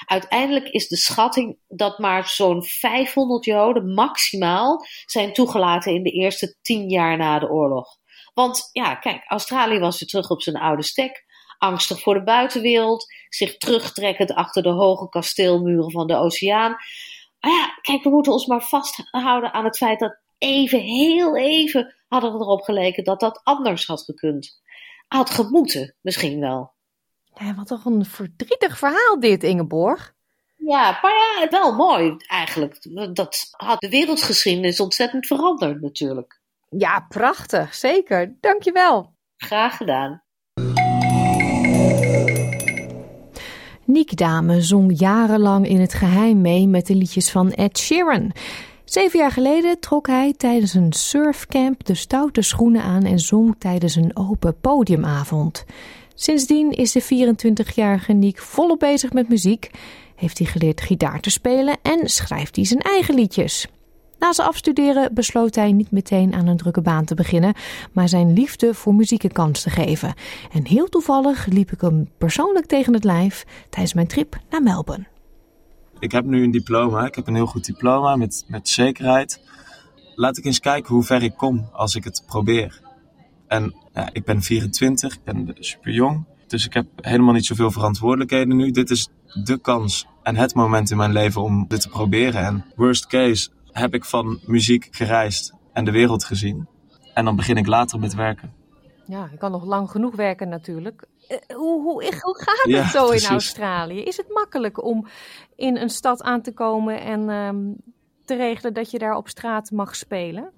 Uiteindelijk is de schatting dat maar zo'n 500 Joden maximaal zijn toegelaten in de eerste tien jaar na de oorlog. Want ja, kijk, Australië was weer terug op zijn oude stek, angstig voor de buitenwereld, zich terugtrekkend achter de hoge kasteelmuren van de oceaan. Maar ja, kijk, we moeten ons maar vasthouden aan het feit dat even, heel even hadden we erop geleken dat dat anders had gekund. Had gemoeten, misschien wel. Ja, wat toch een verdrietig verhaal dit, Ingeborg. Ja, maar ja, wel mooi eigenlijk. Dat had de wereldgeschiedenis ontzettend veranderd natuurlijk. Ja, prachtig, zeker. Dankjewel. Graag gedaan. Niek Dame zong jarenlang in het geheim mee met de liedjes van Ed Sheeran. Zeven jaar geleden trok hij tijdens een surfcamp de stoute schoenen aan en zong tijdens een open podiumavond. Sindsdien is de 24-jarige Niek volop bezig met muziek, heeft hij geleerd gitaar te spelen en schrijft hij zijn eigen liedjes. Na zijn afstuderen besloot hij niet meteen aan een drukke baan te beginnen, maar zijn liefde voor muziek een kans te geven. En heel toevallig liep ik hem persoonlijk tegen het lijf tijdens mijn trip naar Melbourne ik heb nu een diploma. Ik heb een heel goed diploma met, met zekerheid. Laat ik eens kijken hoe ver ik kom als ik het probeer. En ja, ik ben 24, ik ben super jong. Dus ik heb helemaal niet zoveel verantwoordelijkheden nu. Dit is de kans en het moment in mijn leven om dit te proberen. En worst case heb ik van muziek gereisd en de wereld gezien. En dan begin ik later met werken. Ja, ik kan nog lang genoeg werken natuurlijk. Eh, hoe, hoe, hoe gaat het zo in Australië? Is het makkelijk om in een stad aan te komen en ehm, te regelen dat je daar op straat mag spelen?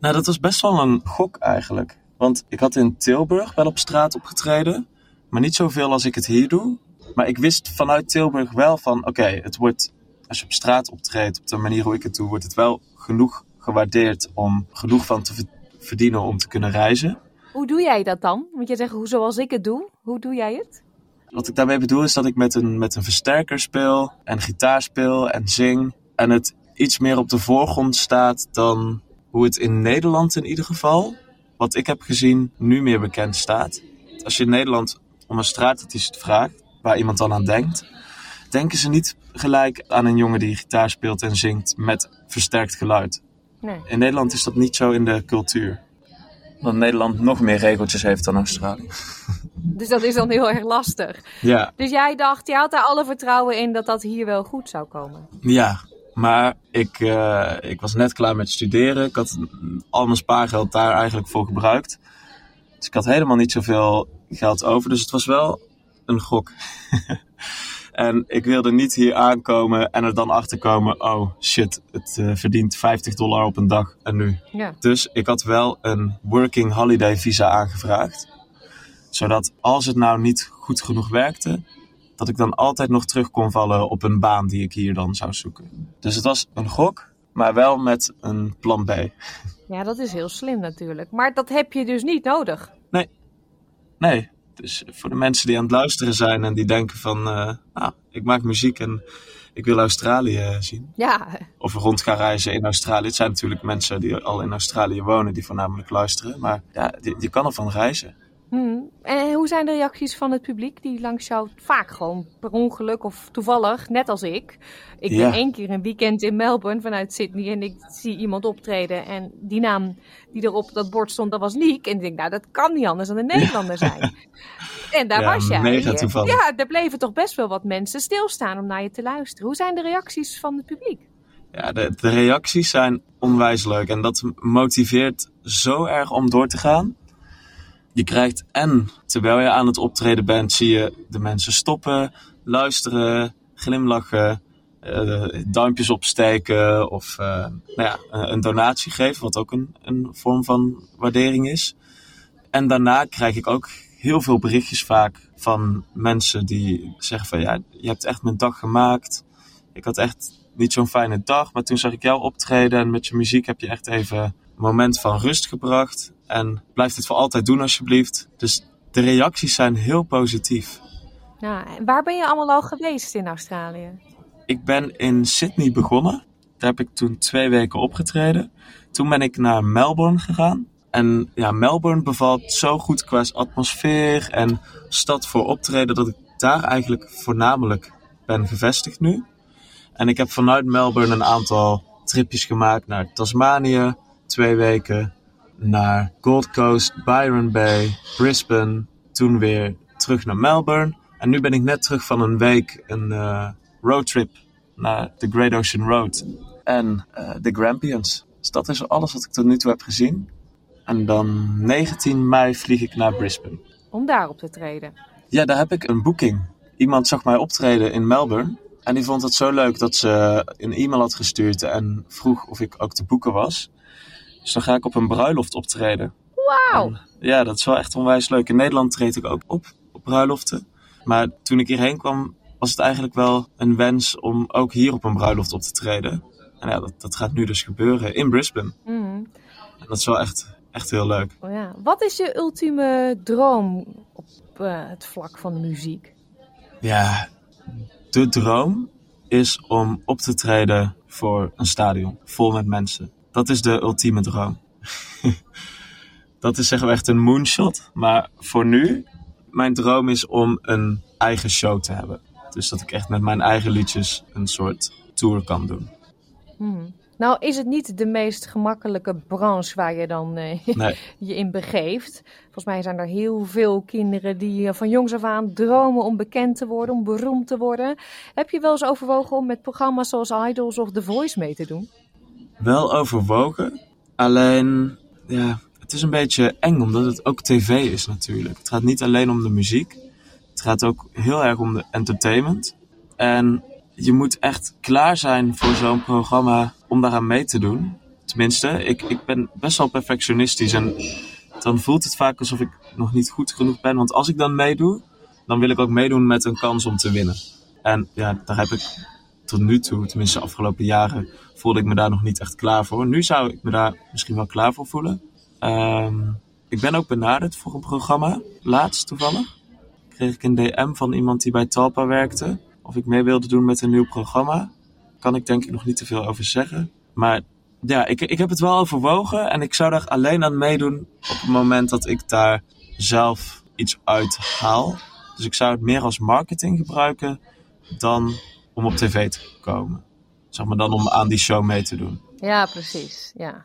Nou, dat was best wel een gok eigenlijk. Want ik had in Tilburg wel op straat opgetreden, maar niet zoveel als ik het hier doe. Maar ik wist vanuit Tilburg wel van, oké, het wordt, als je op straat optreedt, op de manier hoe ik het doe, wordt het wel genoeg gewaardeerd om genoeg van te verdienen om te kunnen reizen. Hoe doe jij dat dan? Moet je zeggen, hoe zoals ik het doe, hoe doe jij het? Wat ik daarmee bedoel is dat ik met een, met een versterker speel en gitaar speel en zing. En het iets meer op de voorgrond staat dan hoe het in Nederland in ieder geval, wat ik heb gezien, nu meer bekend staat. Als je in Nederland om een straatartiest vraagt, waar iemand dan aan denkt, denken ze niet gelijk aan een jongen die gitaar speelt en zingt met versterkt geluid. Nee. In Nederland is dat niet zo in de cultuur dat Nederland nog meer regeltjes heeft dan Australië. <laughs> Dus dat is dan heel erg lastig. Ja. Dus jij dacht, je had daar alle vertrouwen in dat dat hier wel goed zou komen? Ja, maar ik, uh, ik was net klaar met studeren. Ik had al mijn spaargeld daar eigenlijk voor gebruikt. Dus ik had helemaal niet zoveel geld over. Dus het was wel een gok. <laughs> En ik wilde niet hier aankomen en er dan achter komen: oh shit, het uh, verdient 50 dollar op een dag en nu. Ja. Dus ik had wel een working holiday visa aangevraagd. Zodat als het nou niet goed genoeg werkte, dat ik dan altijd nog terug kon vallen op een baan die ik hier dan zou zoeken. Dus het was een gok, maar wel met een plan B. Ja, dat is heel slim natuurlijk. Maar dat heb je dus niet nodig. Nee. Nee, dus voor de mensen die aan het luisteren zijn en die denken van, uh, nou, ik maak muziek en ik wil Australië zien. Ja. Of rond gaan reizen in Australië. Het zijn natuurlijk mensen die al in Australië wonen die voornamelijk luisteren. Maar ja, je, je kan ervan reizen. Hmm. En hoe zijn de reacties van het publiek die langs jou vaak gewoon per ongeluk of toevallig, net als ik. Ik Ja. ben één keer een weekend in Melbourne vanuit Sydney en ik zie iemand optreden en die naam die er op dat bord stond, dat was Niek. En ik denk, nou dat kan niet anders dan een Nederlander zijn. En daar Ja, was jij. mega toevallig. Ja, er bleven toch best wel wat mensen stilstaan om naar je te luisteren. Hoe zijn de reacties van het publiek? Ja, de, de reacties zijn onwijs leuk en dat motiveert zo erg om door te gaan. Je krijgt en terwijl je aan het optreden bent, zie je de mensen stoppen, luisteren, glimlachen, eh, duimpjes opsteken of eh, nou ja, een donatie geven, wat ook een, een vorm van waardering is. En daarna krijg ik ook heel veel berichtjes vaak van mensen die zeggen van ja, je hebt echt mijn dag gemaakt. Ik had echt niet zo'n fijne dag, maar toen zag ik jou optreden en met je muziek heb je echt even een moment van rust gebracht. En blijf dit voor altijd doen alsjeblieft. Dus de reacties zijn heel positief. Ja, en waar ben je allemaal al geweest in Australië? Ik ben in Sydney begonnen. Daar heb ik toen twee weken opgetreden. Toen ben ik naar Melbourne gegaan. En ja, Melbourne bevalt zo goed qua atmosfeer en stad voor optreden dat ik daar eigenlijk voornamelijk ben gevestigd nu. En ik heb vanuit Melbourne een aantal tripjes gemaakt naar Tasmanië, twee weken, naar Gold Coast, Byron Bay, Brisbane, toen weer terug naar Melbourne. En nu ben ik net terug van een week een eh, roadtrip naar de Great Ocean Road en eh, de Grampians. Dus dat is alles wat ik tot nu toe heb gezien. En dan 19 mei vlieg ik naar Brisbane. Om daar op te treden. Ja, daar heb ik een boeking. Iemand zag mij optreden in Melbourne. En die vond het zo leuk dat ze een e-mail had gestuurd en vroeg of ik ook te boeken was. Dus dan ga ik op een bruiloft optreden. Wauw! Ja, dat is wel echt onwijs leuk. In Nederland treed ik ook op, op bruiloften. Maar toen ik hierheen kwam, was het eigenlijk wel een wens om ook hier op een bruiloft op te treden. En ja, dat, dat gaat nu dus gebeuren in Brisbane. Mhm. En dat is wel echt, echt heel leuk. Oh ja. Wat is je ultieme droom op eh, het vlak van muziek? Ja, de droom is om op te treden voor een stadion vol met mensen. Dat is de ultieme droom. <laughs> dat is zeggen we echt een moonshot. Maar voor nu, mijn droom is om een eigen show te hebben. Dus dat ik echt met mijn eigen liedjes een soort tour kan doen. Hmm. Nou, is het niet de meest gemakkelijke branche waar je dan eh, <laughs> Nee. je in begeeft? Volgens mij zijn er heel veel kinderen die eh, van jongs af aan dromen om bekend te worden, om beroemd te worden. Heb je wel eens overwogen om met programma's zoals Idols of The Voice mee te doen? Wel overwogen. Alleen, ja, het is een beetje eng omdat het ook tv is natuurlijk. Het gaat niet alleen om de muziek. Het gaat ook heel erg om de entertainment. En je moet echt klaar zijn voor zo'n programma om daaraan mee te doen. Tenminste, ik, ik ben best wel perfectionistisch en dan voelt het vaak alsof ik nog niet goed genoeg ben. Want als ik dan meedoe, dan wil ik ook meedoen met een kans om te winnen. En ja, daar heb ik tot nu toe, tenminste de afgelopen jaren, voelde ik me daar nog niet echt klaar voor. Nu zou ik me daar misschien wel klaar voor voelen. Ehm, ik ben ook benaderd voor een programma, laatst toevallig. Kreeg ik een DM van iemand die bij Talpa werkte. Of ik mee wilde doen met een nieuw programma. Kan ik denk ik nog niet te veel over zeggen. Maar ja, ik, ik heb het wel overwogen. En ik zou daar alleen aan meedoen op het moment dat ik daar zelf iets uit haal. Dus ik zou het meer als marketing gebruiken dan om op tv te komen. Zeg maar dan om aan die show mee te doen. Ja, precies. Ja.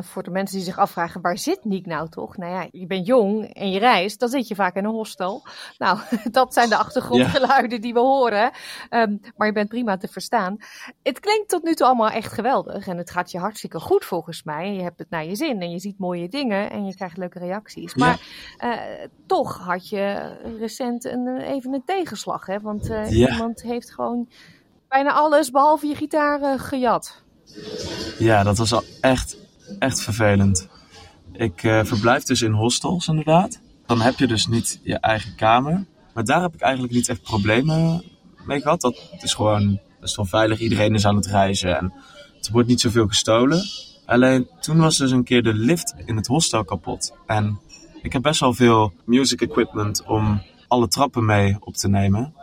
Voor de mensen die zich afvragen, waar zit Niek nou toch? Nou ja, je bent jong en je reist, dan zit je vaak in een hostel. Nou, <laughs> dat zijn de achtergrondgeluiden die we horen. Ehm, maar je bent prima te verstaan. Het klinkt tot nu toe allemaal echt geweldig. En het gaat je hartstikke goed volgens mij. Je hebt het naar je zin en je ziet mooie dingen en je krijgt leuke reacties. Maar eh, toch had je recent een, even een tegenslag, hè? Want eh, Ja. iemand heeft gewoon bijna alles behalve je gitaar eh, gejat. Ja, dat was al echt, echt vervelend. Ik eh, verblijf dus in hostels inderdaad. Dan heb je dus niet je eigen kamer. Maar daar heb ik eigenlijk niet echt problemen mee gehad. Dat is gewoon best wel veilig. Iedereen is aan het reizen en er wordt niet zoveel gestolen. Alleen toen was dus een keer de lift in het hostel kapot. En ik heb best wel veel music equipment om alle trappen mee op te nemen.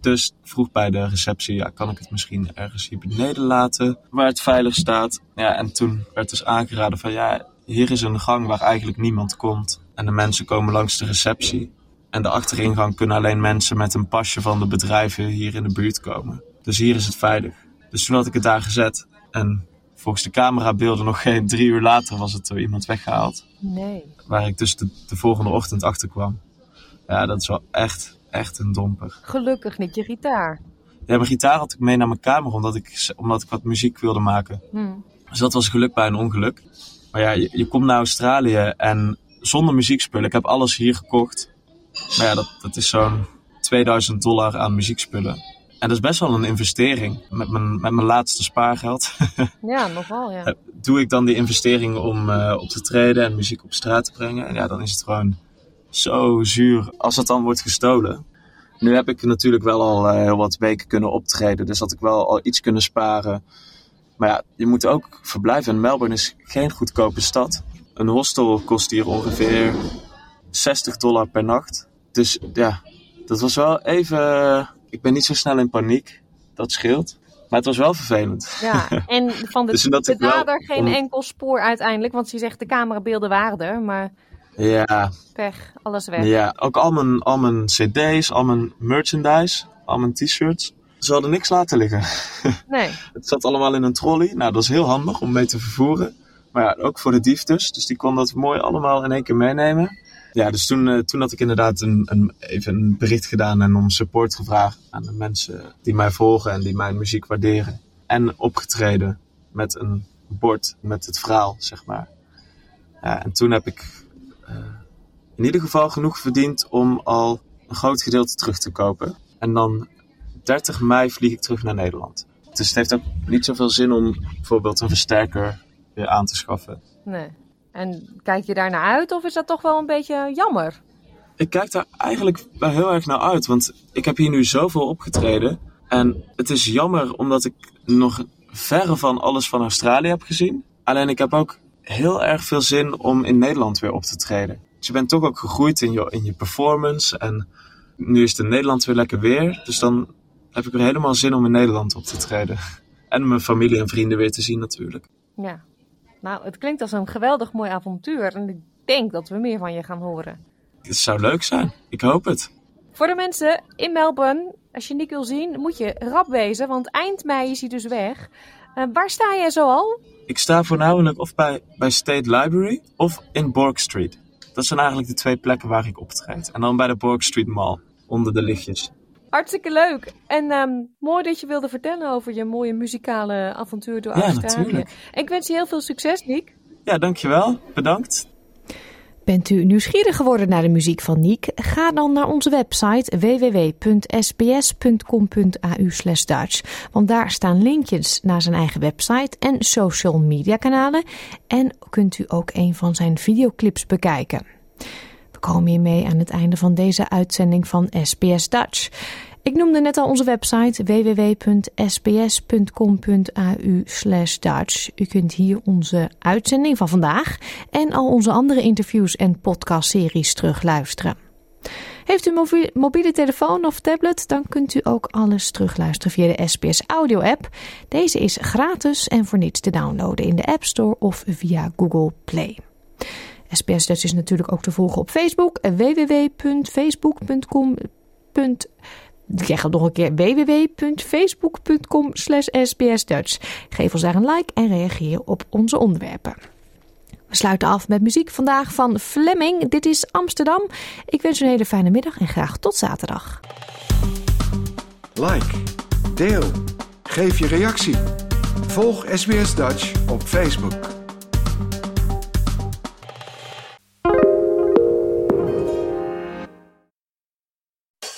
Dus vroeg bij de receptie, ja, kan ik het misschien ergens hier beneden laten, waar het veilig staat. Ja, en toen werd dus aangeraden van, ja, hier is een gang waar eigenlijk niemand komt. En de mensen komen langs de receptie. En de achteringang kunnen alleen mensen met een pasje van de bedrijven hier in de buurt komen. Dus hier is het veilig. Dus toen had ik het daar gezet. En volgens de camerabeelden nog geen drie uur later was het door iemand weggehaald. Nee. Waar ik dus de, de volgende ochtend achter kwam. Ja, dat is wel echt, echt een domper. Gelukkig niet je gitaar. Ja, mijn gitaar had ik mee naar mijn kamer omdat ik, omdat ik wat muziek wilde maken. Hm. Dus dat was geluk bij een ongeluk. Maar ja, je, je komt naar Australië en zonder muziekspullen. Ik heb alles hier gekocht. Maar ja, dat, dat is zo'n 2000 dollar aan muziekspullen. En dat is best wel een investering. Met mijn, met mijn laatste spaargeld <laughs> Ja, nogal, ja. doe ik dan die investering om eh, op te treden en muziek op straat te brengen. En ja, dan is het gewoon zo zuur als het dan wordt gestolen. Nu heb ik natuurlijk wel al eh, heel wat weken kunnen optreden. Dus had ik wel al iets kunnen sparen. Maar ja, je moet ook verblijven. En Melbourne is geen goedkope stad. Een hostel kost hier ongeveer 60 dollar per nacht. Dus ja, dat was wel even... Ik ben niet zo snel in paniek. Dat scheelt. Maar het was wel vervelend. Ja, <laughs> en van de, Dus de wel dader geen enkel spoor uiteindelijk. Want ze zegt de camerabeelden waren er, maar Ja, pech, alles weg. ja. ook al mijn, al mijn cd's, al mijn merchandise, al mijn t-shirts. Ze hadden niks laten liggen. <laughs> Nee. Het zat allemaal in een trolley. Nou, dat is heel handig om mee te vervoeren. Maar ja, ook voor de dief dus. Dus die kon dat mooi allemaal in één keer meenemen. Ja, dus toen, eh, toen had ik inderdaad een, een, even een bericht gedaan en om support gevraagd aan de mensen die mij volgen en die mijn muziek waarderen. En opgetreden met een bord met het verhaal, zeg maar. Ja, en toen heb ik in ieder geval genoeg verdiend om al een groot gedeelte terug te kopen. En dan 30 mei vlieg ik terug naar Nederland. Dus het heeft ook niet zoveel zin om bijvoorbeeld een versterker weer aan te schaffen. Nee. En kijk je daar naar uit of is dat toch wel een beetje jammer? Ik kijk daar eigenlijk wel heel erg naar uit, want ik heb hier nu zoveel opgetreden. En het is jammer omdat ik nog verre van alles van Australië heb gezien. Alleen ik heb ook heel erg veel zin om in Nederland weer op te treden. Dus je bent toch ook gegroeid in je, in je performance. En nu is het in Nederland weer lekker weer. Dus dan heb ik weer helemaal zin om in Nederland op te treden. <laughs> En mijn familie en vrienden weer te zien natuurlijk. Ja. Nou, het klinkt als een geweldig mooi avontuur. En ik denk dat we meer van je gaan horen. Het zou leuk zijn. Ik hoop het. Voor de mensen in Melbourne, als je Nick wil zien, moet je rap wezen. Want eind mei is hij dus weg. Eh, waar sta jij zo al? Ik sta voornamelijk of bij, bij State Library of in Borg Street. Dat zijn eigenlijk de twee plekken waar ik optreed. En dan bij de Borg Street Mall, onder de lichtjes. Hartstikke leuk. En ehm, mooi dat je wilde vertellen over je mooie muzikale avontuur door Ja, Australië. natuurlijk. Ik wens je heel veel succes, Nick. Ja, dankjewel. Bedankt. Bent u nieuwsgierig geworden naar de muziek van Niek? Ga dan naar onze website www.sbs.com.au Dutch. Want daar staan linkjes naar zijn eigen website en social media kanalen. En kunt u ook een van zijn videoclips bekijken. We komen hiermee aan het einde van deze uitzending van SBS Dutch. Ik noemde net al onze website www.sbs.com.au Dutch. U kunt hier onze uitzending van vandaag en al onze andere interviews en podcastseries terugluisteren. Heeft u een mobi- mobiele telefoon of tablet, dan kunt u ook alles terugluisteren via de SBS Audio app. Deze is gratis en voor niets te downloaden in de App Store of via Google Play. SBS Dutch is natuurlijk ook te volgen op Facebook. www.facebook.com. Zeg het nog een keer. www.facebook.com slash sbsdutch. Geef ons daar een like en reageer op onze onderwerpen. We sluiten af met muziek vandaag van Fleming. Dit is Amsterdam. Ik wens u een hele fijne middag en graag tot zaterdag. Like, deel, geef je reactie. Volg SBS Dutch op Facebook.